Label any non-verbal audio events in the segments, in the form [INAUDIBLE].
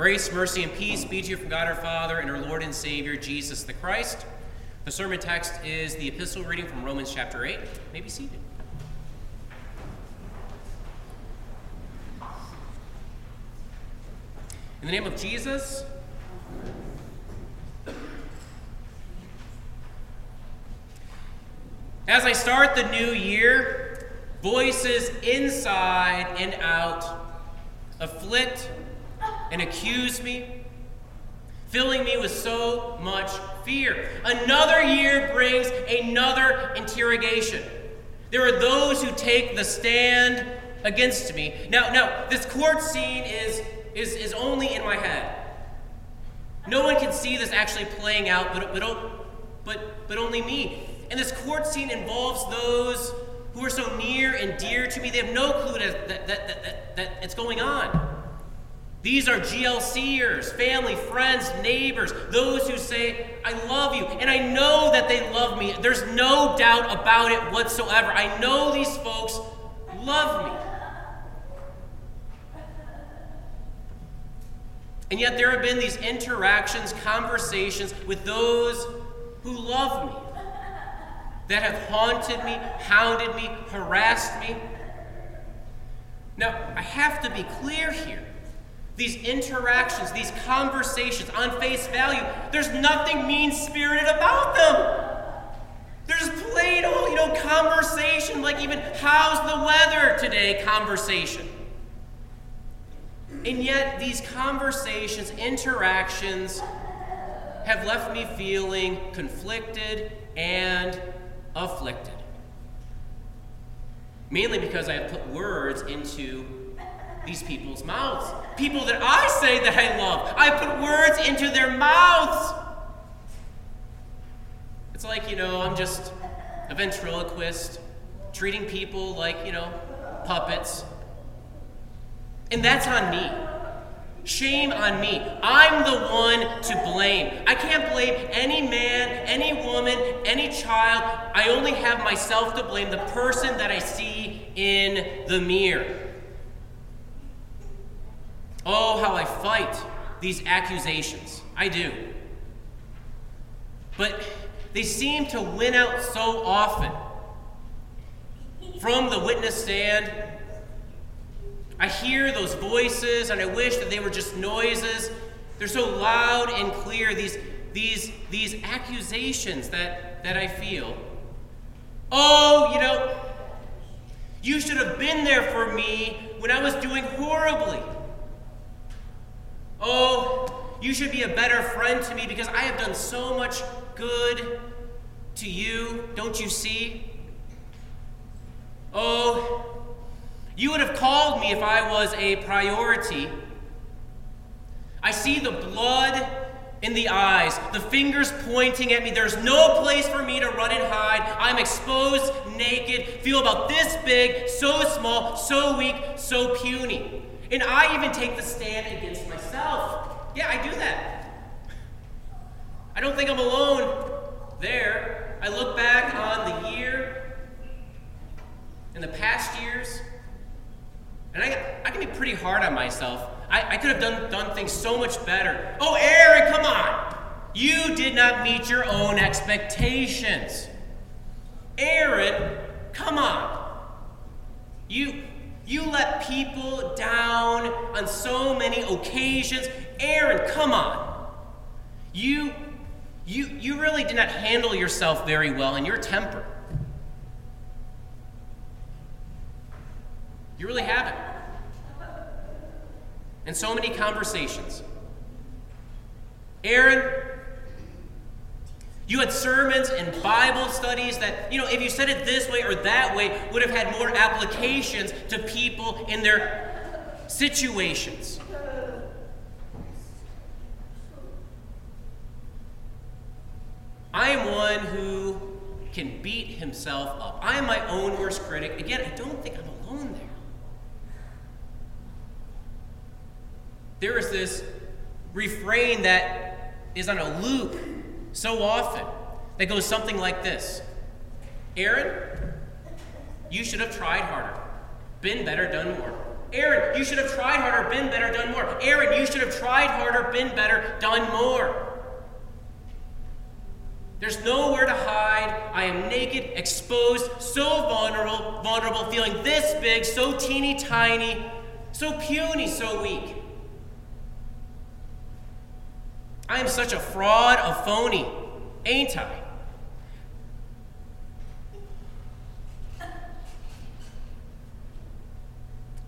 Grace, mercy, and peace be to you from God our Father and our Lord and Savior, Jesus the Christ. The sermon text is the epistle reading from Romans chapter 8. You may be seated. In the name of Jesus, as I start the new year, voices inside and out afflict and accuse me, filling me with so much fear. Another year brings another interrogation. There are those who take the stand against me. Now, now this court scene is, is, is only in my head. No one can see this actually playing out, but, but, but, but only me. And this court scene involves those who are so near and dear to me, they have no clue that, that, that, that, that it's going on. These are GLCers, family, friends, neighbors, those who say, I love you. And I know that they love me. There's no doubt about it whatsoever. I know these folks love me. And yet there have been these interactions, conversations with those who love me that have haunted me, hounded me, harassed me. Now, I have to be clear here. These interactions, these conversations on face value, there's nothing mean spirited about them. There's plain old, you know, conversation, like even, how's the weather today conversation. And yet, these conversations, interactions, have left me feeling conflicted and afflicted. Mainly because I have put words into these people's mouths. People that I say that I love. I put words into their mouths. It's like, you know, I'm just a ventriloquist treating people like, you know, puppets. And that's on me. Shame on me. I'm the one to blame. I can't blame any man, any woman, any child. I only have myself to blame, the person that I see in the mirror. Oh, how I fight these accusations. I do. But they seem to win out so often. From the witness stand I hear those voices and I wish that they were just noises. They're so loud and clear, these, these, these accusations that, that I feel. Oh, you know, you should have been there for me when I was doing horribly. Oh, you should be a better friend to me because I have done so much good to you. Don't you see? Oh, you would have called me if I was a priority. I see the blood in the eyes, the fingers pointing at me. There's no place for me to run and hide. I'm exposed, naked, feel about this big, so small, so weak, so puny. And I even take the stand against myself. Yeah, I do that. I don't think I'm alone there. I look back on the year and the past years and I, I can be pretty hard on myself. I, I could have done, done things so much better. Oh, Aaron, come on! You did not meet your own expectations. Aaron, come on. You, you let people down on so many occasions. Aaron, come on. You, you, you really did not handle yourself very well in your temper. You really haven't. And so many conversations. Aaron, you had sermons and Bible studies that, you know, if you said it this way or that way, would have had more applications to people in their situations. I am one who can beat himself up. I am my own worst critic. Again, I don't think I'm alone there. There is this refrain that is on a loop so often that goes something like this Aaron, you should have tried harder, been better, done more. Aaron, you should have tried harder, been better, done more. Aaron, you should have tried harder, been better, done more. There's nowhere to hide. I am naked, exposed, so vulnerable, vulnerable, feeling this big, so teeny tiny, so puny, so weak. I am such a fraud, a phony, ain't I?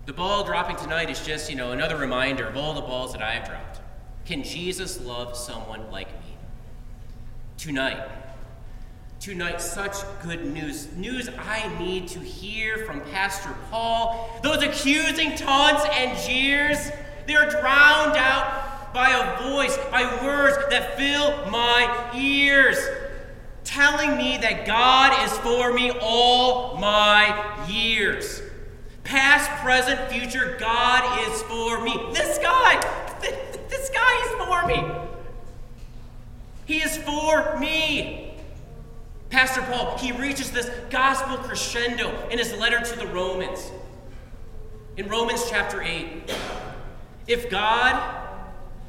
The ball dropping tonight is just, you know, another reminder of all the balls that I have dropped. Can Jesus love someone like me? Tonight. Tonight, such good news. News I need to hear from Pastor Paul. Those accusing taunts and jeers, they are drowned out by a voice, by words that fill my ears, telling me that God is for me all my years. Past, present, future, God is for me. This guy, this guy is for me. He is for me. Pastor Paul, he reaches this gospel crescendo in his letter to the Romans. In Romans chapter 8, if God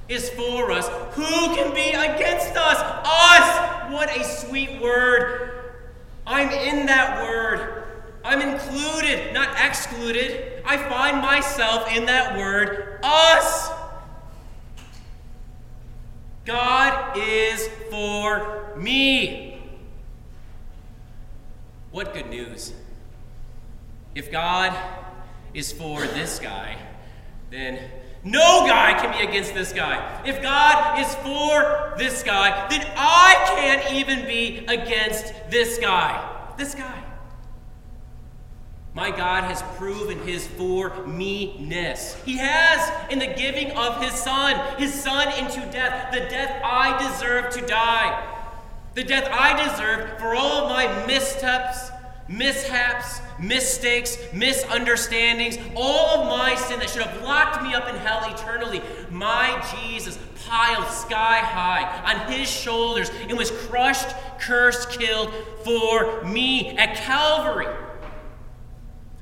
is for us, who can be against us? Us! What a sweet word. I'm in that word. I'm included, not excluded. I find myself in that word, us. God is for me. What good news. If God is for this guy, then no guy can be against this guy. If God is for this guy, then I can't even be against this guy. This guy. My God has proven his for me ness. He has in the giving of his Son, his Son into death, the death I deserve to die. The death I deserve for all my missteps, mishaps, mistakes, misunderstandings, all of my sin that should have locked me up in hell eternally. My Jesus piled sky high on his shoulders and was crushed, cursed, killed for me at Calvary.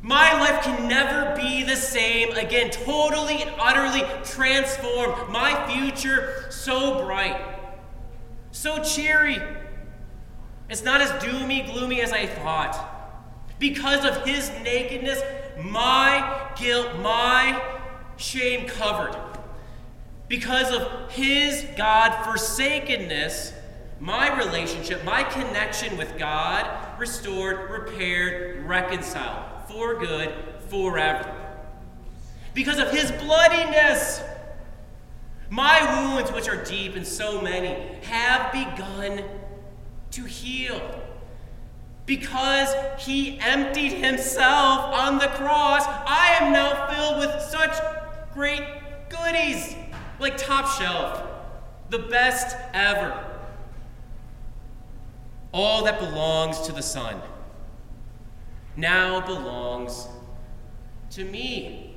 My life can never be the same again, totally and utterly transformed. My future so bright, so cheery. It's not as doomy, gloomy as I thought. Because of his nakedness, my guilt, my shame covered. Because of his God forsakenness, my relationship, my connection with God restored, repaired, reconciled for good forever. Because of his bloodiness, my wounds, which are deep and so many, have begun to heal. Because he emptied himself on the cross, I am now filled with such great goodies, like top shelf, the best ever. All that belongs to the Son now belongs to me.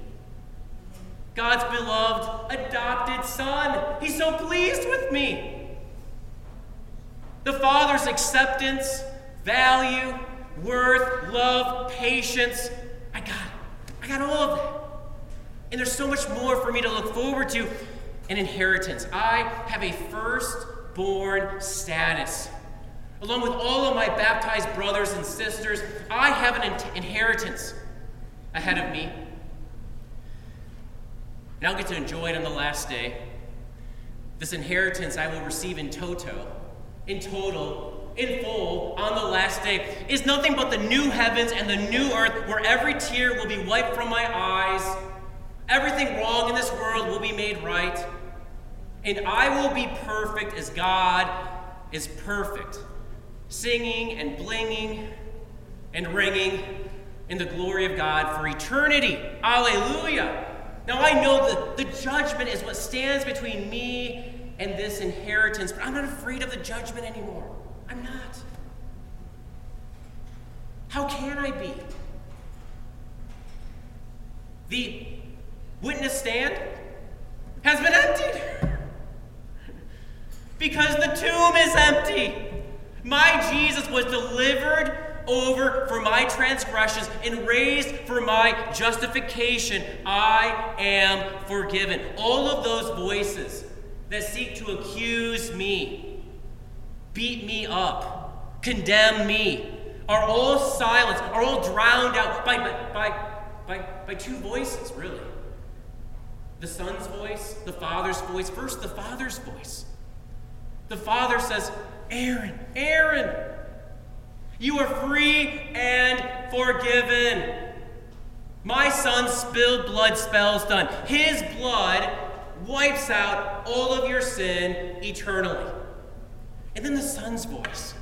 God's beloved adopted son. He's so pleased with me. The Father's acceptance, value, worth, love, patience. I got it. I got all of that. And there's so much more for me to look forward to an inheritance. I have a firstborn status. Along with all of my baptized brothers and sisters, I have an inheritance ahead of me. And I'll get to enjoy it on the last day. This inheritance I will receive in toto, in total, in full, on the last day, is nothing but the new heavens and the new earth where every tear will be wiped from my eyes, everything wrong in this world will be made right, and I will be perfect as God is perfect singing and blinging and ringing in the glory of God for eternity. Alleluia. Now I know that the judgment is what stands between me and this inheritance, but I'm not afraid of the judgment anymore. I'm not. How can I be? The witness stand has been emptied because the tomb is empty. My Jesus was delivered over for my transgressions and raised for my justification. I am forgiven. All of those voices that seek to accuse me, beat me up, condemn me, are all silenced, are all drowned out by, by, by, by two voices, really. The Son's voice, the Father's voice. First, the Father's voice. The Father says, Aaron, Aaron, you are free and forgiven. My son's spilled blood spells done. His blood wipes out all of your sin eternally. And then the son's voice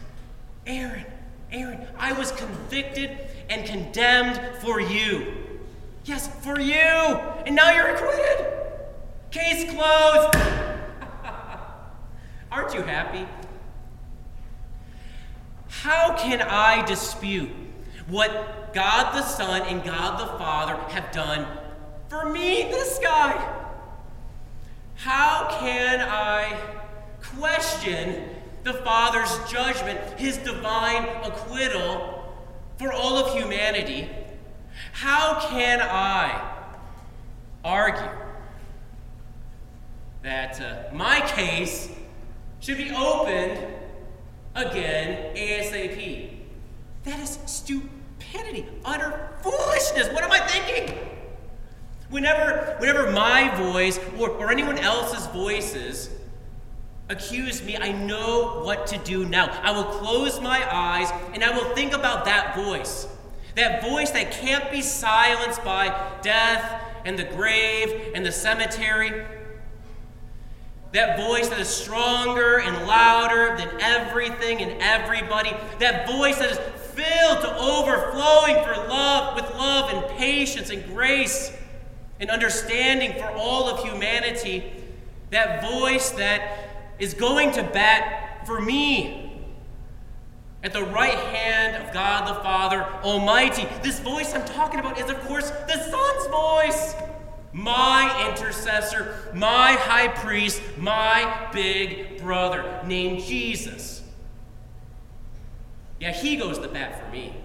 Aaron, Aaron, I was convicted and condemned for you. Yes, for you. And now you're acquitted. Case closed. [LAUGHS] Aren't you happy? How can I dispute what God the Son and God the Father have done for me, this guy? How can I question the Father's judgment, his divine acquittal for all of humanity? How can I argue that uh, my case should be opened again ASAP? That is stupidity, utter foolishness. What am I thinking? Whenever, whenever my voice or, or anyone else's voices accuse me, I know what to do now. I will close my eyes and I will think about that voice. That voice that can't be silenced by death and the grave and the cemetery. That voice that is stronger and louder than everything and everybody. That voice that is filled to overflowing for love, with love and patience and grace and understanding for all of humanity. That voice that is going to bat for me at the right hand of God the Father Almighty. This voice I'm talking about is, of course, the Son's voice. My intercessor, my high priest, my big brother, named Jesus. Yeah, he goes to bat for me.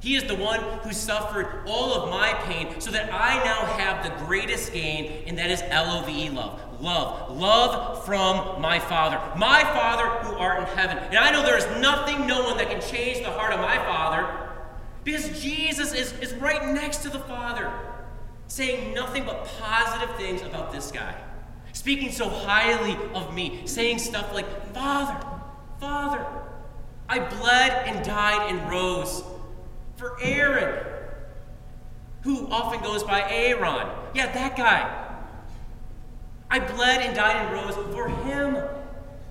He is the one who suffered all of my pain so that I now have the greatest gain, and that is L O V E love. Love. Love from my Father. My Father who art in heaven. And I know there is nothing, no one that can change the heart of my Father because Jesus is, is right next to the Father, saying nothing but positive things about this guy. Speaking so highly of me, saying stuff like, Father, Father, I bled and died and rose for Aaron, who often goes by Aaron. Yeah, that guy. I bled and died and rose for him.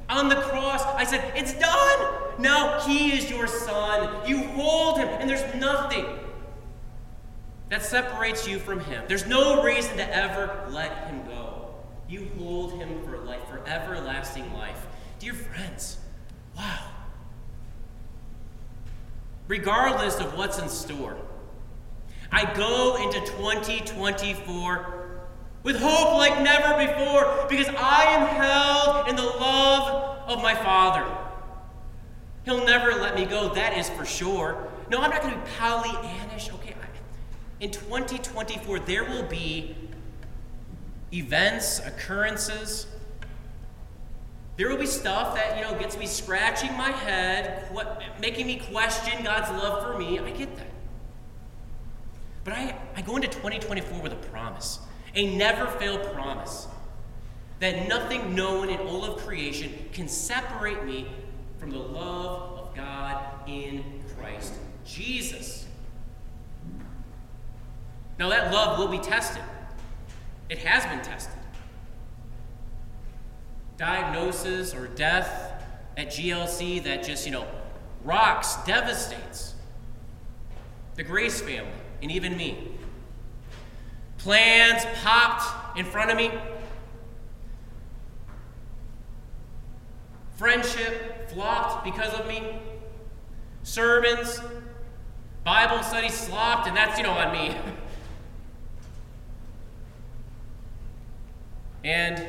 On the cross, I said, It's done. Now he is your son. You hold him, and there's nothing that separates you from him. There's no reason to ever let him go. You hold him for life, for everlasting life. Dear friends, wow regardless of what's in store. I go into 2024 with hope like never before because I am held in the love of my Father. He'll never let me go, that is for sure. No, I'm not going to be Pollyannish. Okay, in 2024, there will be events, occurrences, there will be stuff that, you know, gets me scratching my head, making me question God's love for me. I get that. But I, I go into 2024 with a promise, a never fail promise, that nothing known in all of creation can separate me from the love of God in Christ Jesus. Now, that love will be tested, it has been tested diagnosis or death at GLC that just, you know, rocks, devastates the Grace family and even me. Plans popped in front of me. Friendship flopped because of me. Sermons, Bible studies slopped, and that's, you know, on me. [LAUGHS] and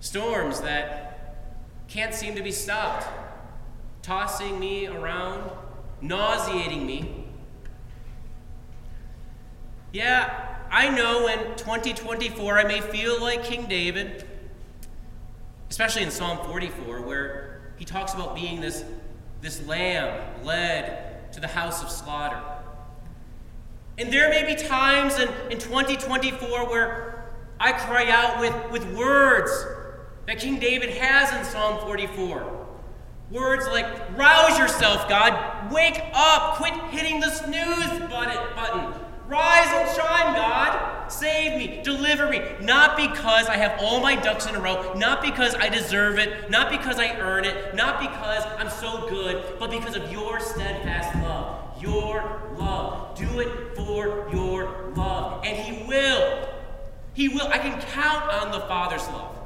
storms that can't seem to be stopped, tossing me around, nauseating me. Yeah, I know in 2024 I may feel like King David, especially in Psalm 44, where he talks about being this, this lamb led to the house of slaughter. And there may be times in, in 2024 where I cry out with, with words that King David has in Psalm 44. Words like, rouse yourself, God, wake up, quit hitting the snooze button, rise and shine, God, save me, deliver me. Not because I have all my ducks in a row, not because I deserve it, not because I earn it, not because I'm so good, but because of your steadfast love. Your love. Do it for your love. And He will. He will. I can count on the Father's love.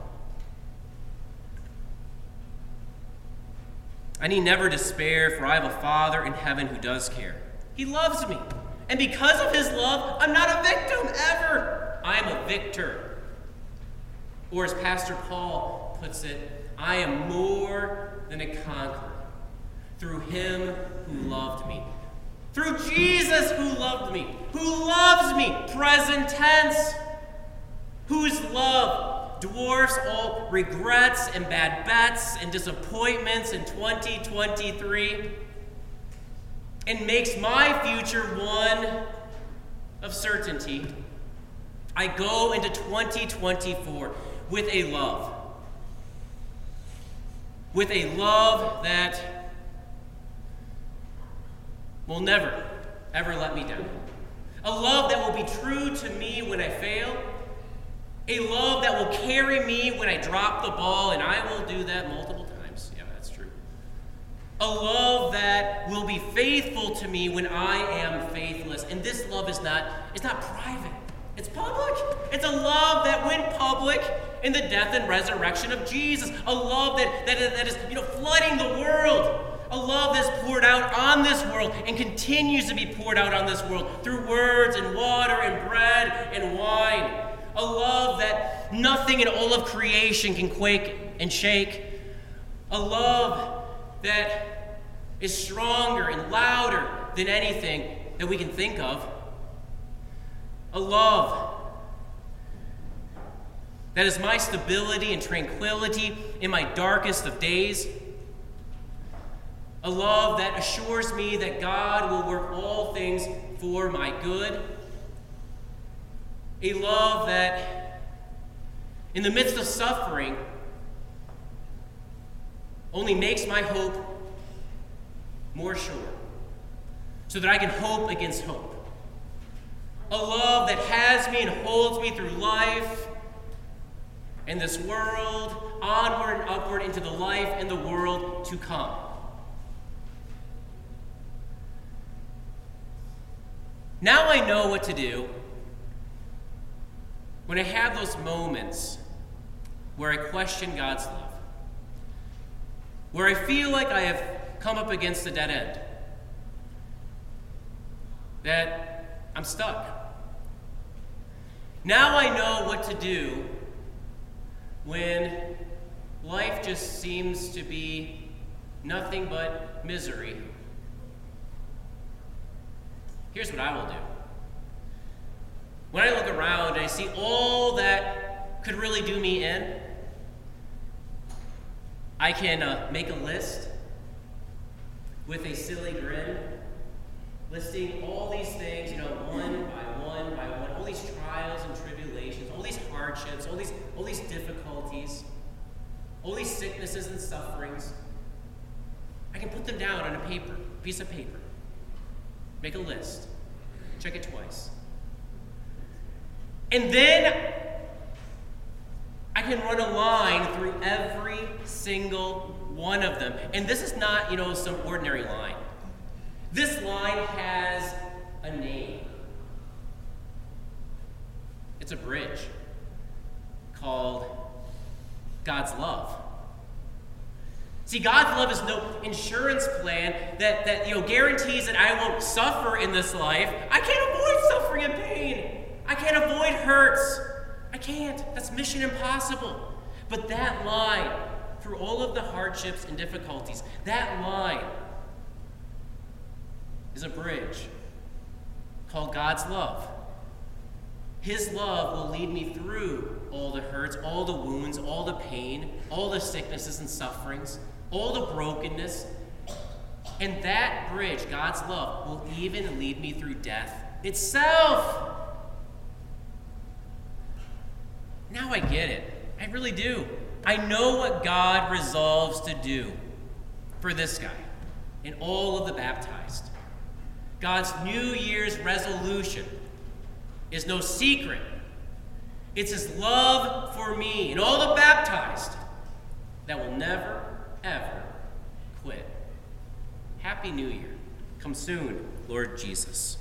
I need never despair, for I have a Father in heaven who does care. He loves me. And because of his love, I'm not a victim ever. I am a victor. Or as Pastor Paul puts it, I am more than a conqueror through him who loved me. Through Jesus who loved me, who loves me, present tense, whose love dwarfs all regrets and bad bets and disappointments in 2023 and makes my future one of certainty, I go into 2024 with a love. With a love that will never, ever let me down. A love that will be true to me when I fail a love that will carry me when I drop the ball, and I will do that multiple times. Yeah, that's true. A love that will be faithful to me when I am faithless. And this love is not, it's not private. It's public. It's a love that went public in the death and resurrection of Jesus. A love that, that, that is you know, flooding the world. A love that's poured out on this world and continues to be poured out on this world through words and water and bread and wine a love that nothing in all of creation can quake and shake, a love that is stronger and louder than anything that we can think of, a love that is my stability and tranquility in my darkest of days. A love that assures me that God will work all things for my good a love that, in the midst of suffering, only makes my hope more sure, so that I can hope against hope. A love that has me and holds me through life and this world, onward and upward into the life and the world to come. Now I know what to do when I have those moments where I question God's love, where I feel like I have come up against a dead end, that I'm stuck. Now I know what to do when life just seems to be nothing but misery. Here's what I will do. When I look around and I see all that could really do me in, I can uh, make a list with a silly grin, listing all these things, you know, one by one by one, all these trials and tribulations, all these hardships, all these, all these difficulties, all these sicknesses and sufferings. I can put them down on a paper, piece of paper, make a list, check it twice. And then I can run a line through every single one of them. And this is not, you know, some ordinary line. This line has a name. It's a bridge called God's love. See, God's love is no insurance plan that, that you know guarantees that I won't suffer in this life. I can't avoid suffering and pain. I can't avoid hurts. I can't. That's mission impossible. But that line through all of the hardships and difficulties. That line is a bridge called God's love. His love will lead me through all the hurts, all the wounds, all the pain, all the sicknesses and sufferings, all the brokenness. And that bridge, God's love, will even lead me through death itself. Now I get it. I really do. I know what God resolves to do for this guy and all of the baptized. God's New Year's resolution is no secret. It's his love for me and all the baptized that will never, ever quit. Happy New Year. Come soon, Lord Jesus.